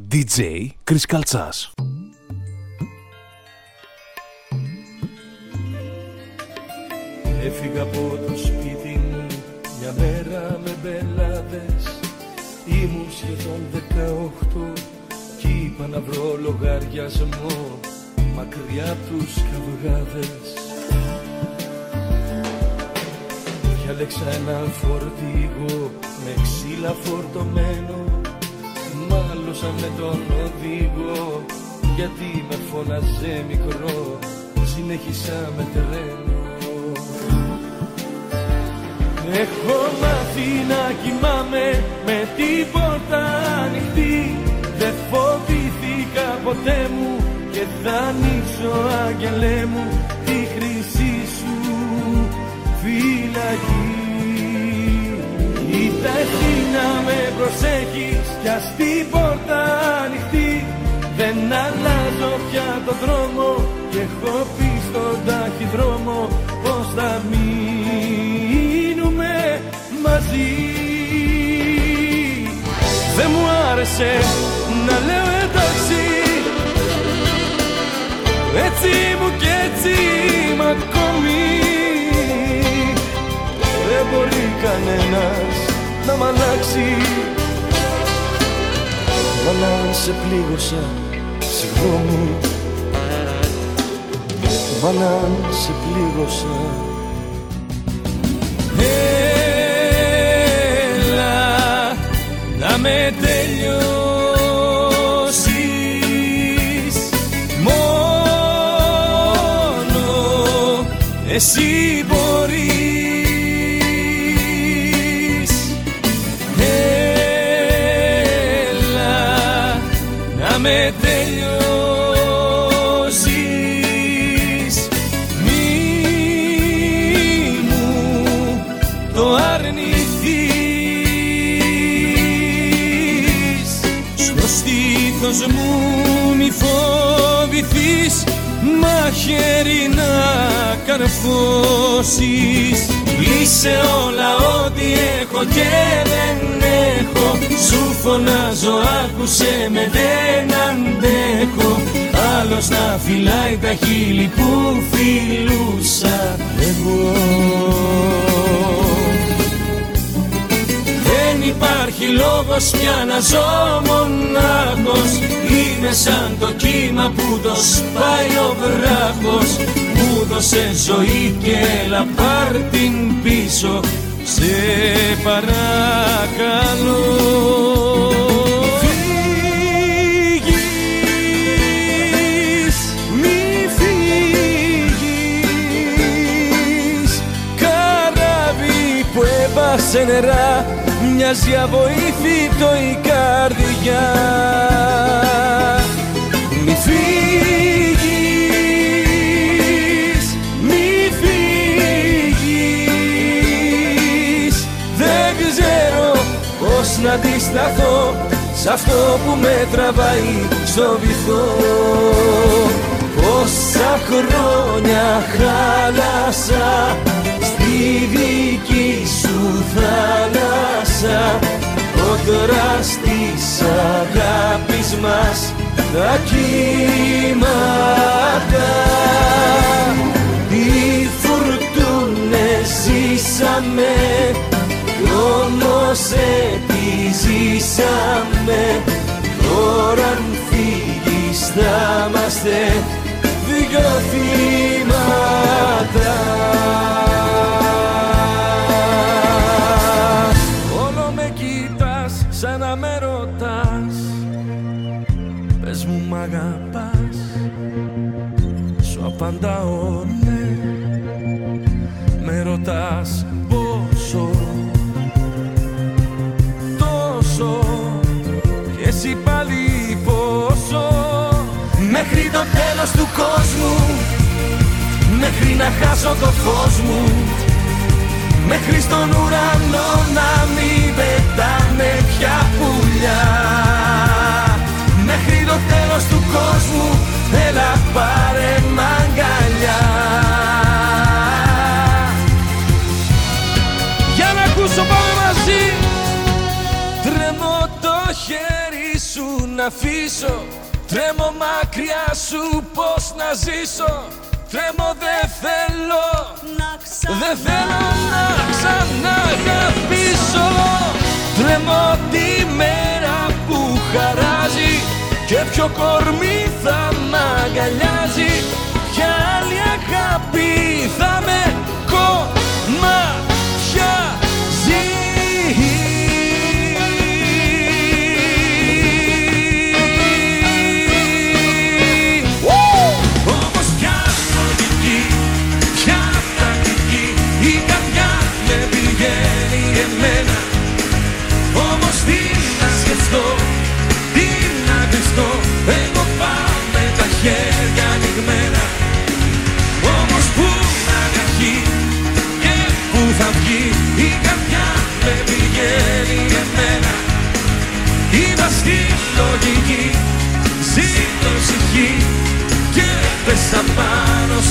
DJ Chris Καλτσάς. Έφυγα από το σπίτι μου μια μέρα με μπελάδες. Ήμουν σχεδόν δεκαοχτώ κι είπα να βρω λογαριασμό μακριά απ' τους καυγάδες. Διάλεξα ένα φορτίγο με ξύλα φορτωμένο. Μάλωσα με τον οδηγό γιατί με φώναζε μικρό Συνέχισα με τρένο Έχω μάθει να κοιμάμαι με την πόρτα ανοιχτή Δεν φοβήθηκα ποτέ μου και θα ανοίξω άγγελέ μου τη χρυσή σου φυλακή. Ήταν εσύ να με προσέχεις. Κι ας την πόρτα ανοιχτή Δεν αλλάζω πια το δρόμο. Και έχω πει στον ταχυδρόμο πως θα μείνουμε μαζί. Δεν μου άρεσε να λέω εντάξει. Έτσι μου και έτσι μ' ακόμη. Δεν μπορεί κανένας να μ' αλλάξει. Μα να σε πλήγωσα, συγγνώμη. Μα να σε πλήγωσα. Έλα να με τελειώσεις. Μόνο εσύ με τελειώσεις. Μη μου το αρνηθείς. Στο στήθος μου μη φοβηθείς μαχαίρι να καρφώσεις. Είσαι όλα ό,τι έχω και δεν έχω. Σου φωνάζω άκουσε με δεν αντέχω. Άλλος να φυλάει τα χείλη που φιλούσα. Εγώ υπάρχει λόγος πια να ζω μονάχος Είμαι σαν το κύμα που το σπάει ο βράχος. Μου δώσε ζωή και έλα πάρ την πίσω. Σε παρακαλώ. Φύγεις, μη φύγεις. Καράβι που έπασε νερά Μοιάζει αβοήθητο η καρδιά. Μη φύγεις, μη φύγεις. Δεν ξέρω πώς να αντισταθώ Σ' αυτό που με τραβάει στο βυθό. Πόσα χρόνια χάλασα στη δική σου θάλασσα κόντρα της αγάπης μας τα Σου απαντάω ναι. Με ρωτάς πόσο Τόσο. Και εσύ πάλι πόσο. Μέχρι το τέλος του κόσμου Μέχρι να χάσω το φως μου. Μέχρι στον ουρανό να μην πετάνε πια πουλιά. Μέχρι το τέλος του κόσμου. Έλα πάρε μ' αγκαλιά Για να ακούσω πάμε μαζί. Τρέμω το χέρι σου την αφήσω. Τρέμω μακριά σου πως να ζήσω. Τρέμω δεν θέλω Δεν θέλω να ξαναγαπήσω. Τρέμω τη μέρα που χαράζει Και ποιο κορμί θα μ' αγκαλιάζει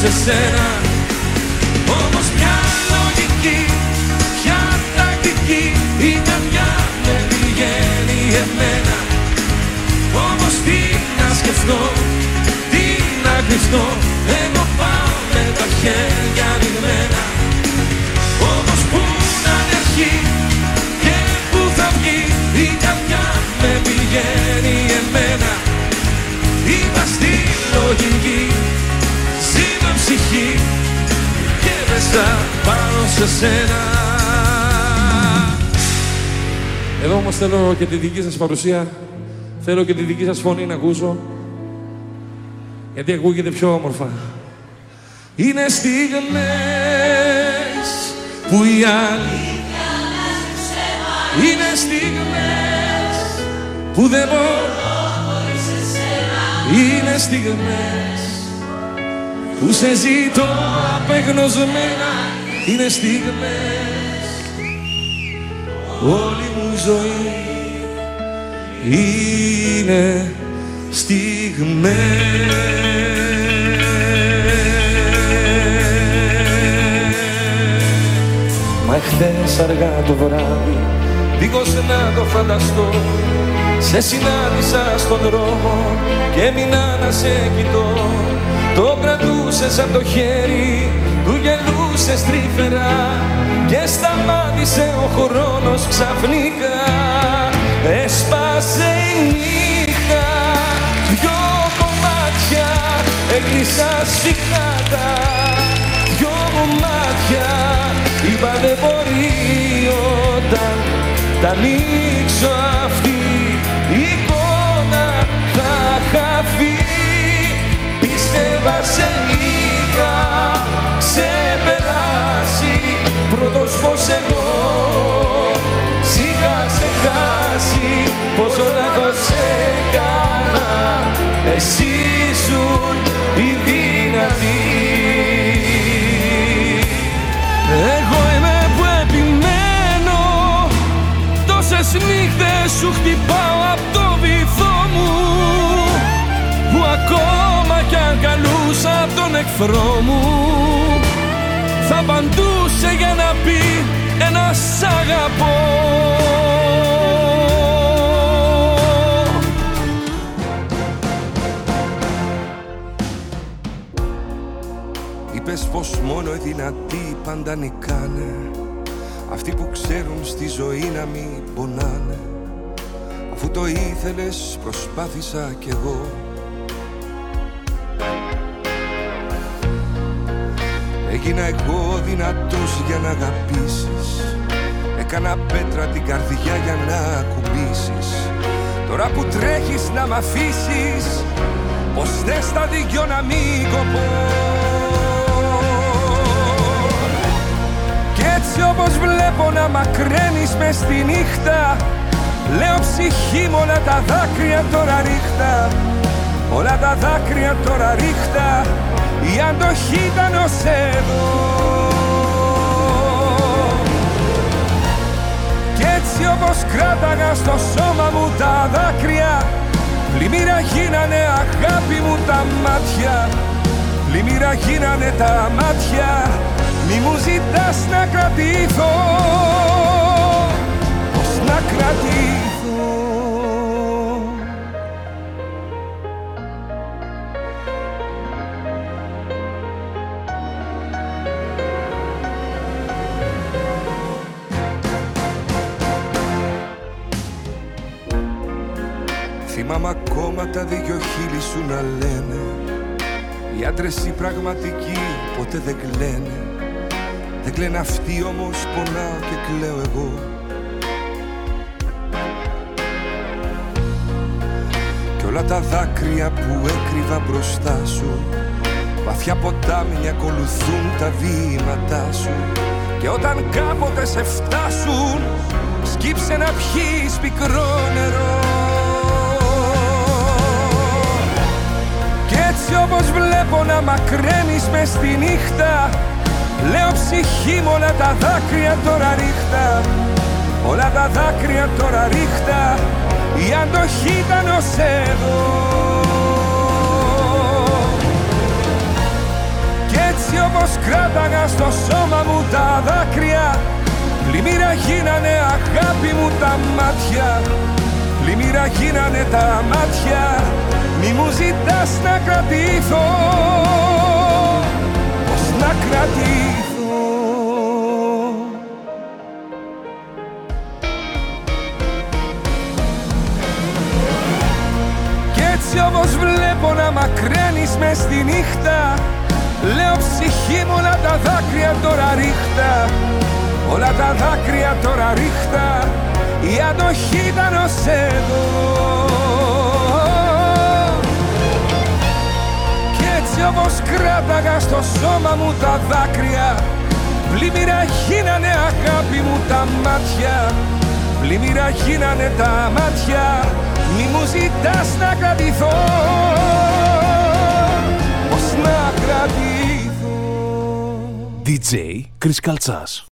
σε σένα. Όμως μια λογική, μια τακτική Η καρδιά με πηγαίνει εμένα. Όμως τι να σκεφτώ, τι να κρυφτώ Εγώ πάω με τα χέρια ανοιγμένα Όμως πού να είναι αρχή σε σένα. Εδώ όμως θέλω και τη δική σας παρουσία, θέλω και τη δική σας φωνή να ακούσω, γιατί ακούγεται πιο όμορφα. Είναι στιγμές που οι άλλοι είναι στιγμές που δεν μπορώ Είναι στιγμές που σε ζητώ απεγνωσμένα είναι στιγμές όλη μου η ζωή είναι στιγμές. Μα εχθές αργά το βράδυ δίχως να το φανταστώ σε συνάντησα στον δρόμο και έμεινα να σε κοιτώ. Το κρατούσες από το χέρι, του γελούσες τρυφερά και σταμάτησε ο χρόνος ξαφνικά. Έσπασε η νύχτα, δυο κομμάτια έκλεισα σφιχτάτα δυο κομμάτια είπα δεν μπορεί όταν τα ανοίξω αυτή εγώ. Σιγά σε χάσει πως όλα το σε έκανα. Εσύ σου η δυνατή Εγώ είμαι που επιμένω. Τόσες νύχτες σου χτυπάω απ' το βυθό μου. Που ακόμα κι αν καλούσα τον εχθρό μου θα απαντούσε για να πει ένα σ' αγαπώ. Είπες πως μόνο οι δυνατοί πάντα νικάνε. Αυτοί που ξέρουν στη ζωή να μην πονάνε. Αφού το ήθελες προσπάθησα κι εγώ Έγινα εγώ δυνατός για να αγαπήσεις. Έκανα πέτρα την καρδιά για να ακουμπήσεις. Τώρα που τρέχεις να μ' αφήσεις Πως θες τα δυο να μην κοπώ. Κι έτσι όπως βλέπω να μακραίνεις μες στη νύχτα Λέω ψυχή μου όλα τα δάκρυα τώρα ρίχτα. Όλα τα δάκρυα τώρα ρίχτα η αντοχή ήταν ως εδώ Κι έτσι όπως κράταγα στο σώμα μου τα δάκρυα Πλημμύρα γίνανε αγάπη μου τα μάτια. Πλημμύρα γίνανε τα μάτια Μη μου ζητάς να κρατήθω Πώς να κρατήθω Θυμάμαι ακόμα τα δυο χείλη σου να λένε. Οι άντρες οι πραγματικοί ποτέ δεν κλαίνε. Δεν κλαίνε αυτοί όμως πονάω και κλαίω εγώ. Κι όλα τα δάκρυα που έκρυβα μπροστά σου Βαθιά ποτάμι ακολουθούν τα βήματά σου. Και όταν κάποτε σε φτάσουν Σκύψε να πιείς πικρό νερό Κι έτσι όπως βλέπω να μακραίνεις μες στη νύχτα. Λέω ψυχή μου όλα τα δάκρυα τώρα ρίχτα. Όλα τα δάκρυα τώρα ρίχτα. Η αντοχή ήταν ως εδώ Κι έτσι όπως κράταγα στο σώμα μου τα δάκρυα. Πλημμύρα γίνανε αγάπη μου τα μάτια Πλημμύρα γίνανε τα μάτια Μη μου ζητάς να κρατήθω Πώς να κρατήθω Κι έτσι όπως βλέπω να μακραίνεις μες στη νύχτα. Λέω ψυχή μου όλα τα δάκρυα τώρα ρίχτα. Όλα τα δάκρυα τώρα ρίχτα Η αντοχή ήταν ως εδώ Κι έτσι όπως κράταγα στο σώμα μου τα δάκρυα Πλημμύρα γίνανε αγάπη μου τα μάτια. Πλημμύρα γίνανε τα μάτια Μη μου ζητάς να κρατηθώ. Πώς να κρατηθώ. DJ Chris Καλτσάς.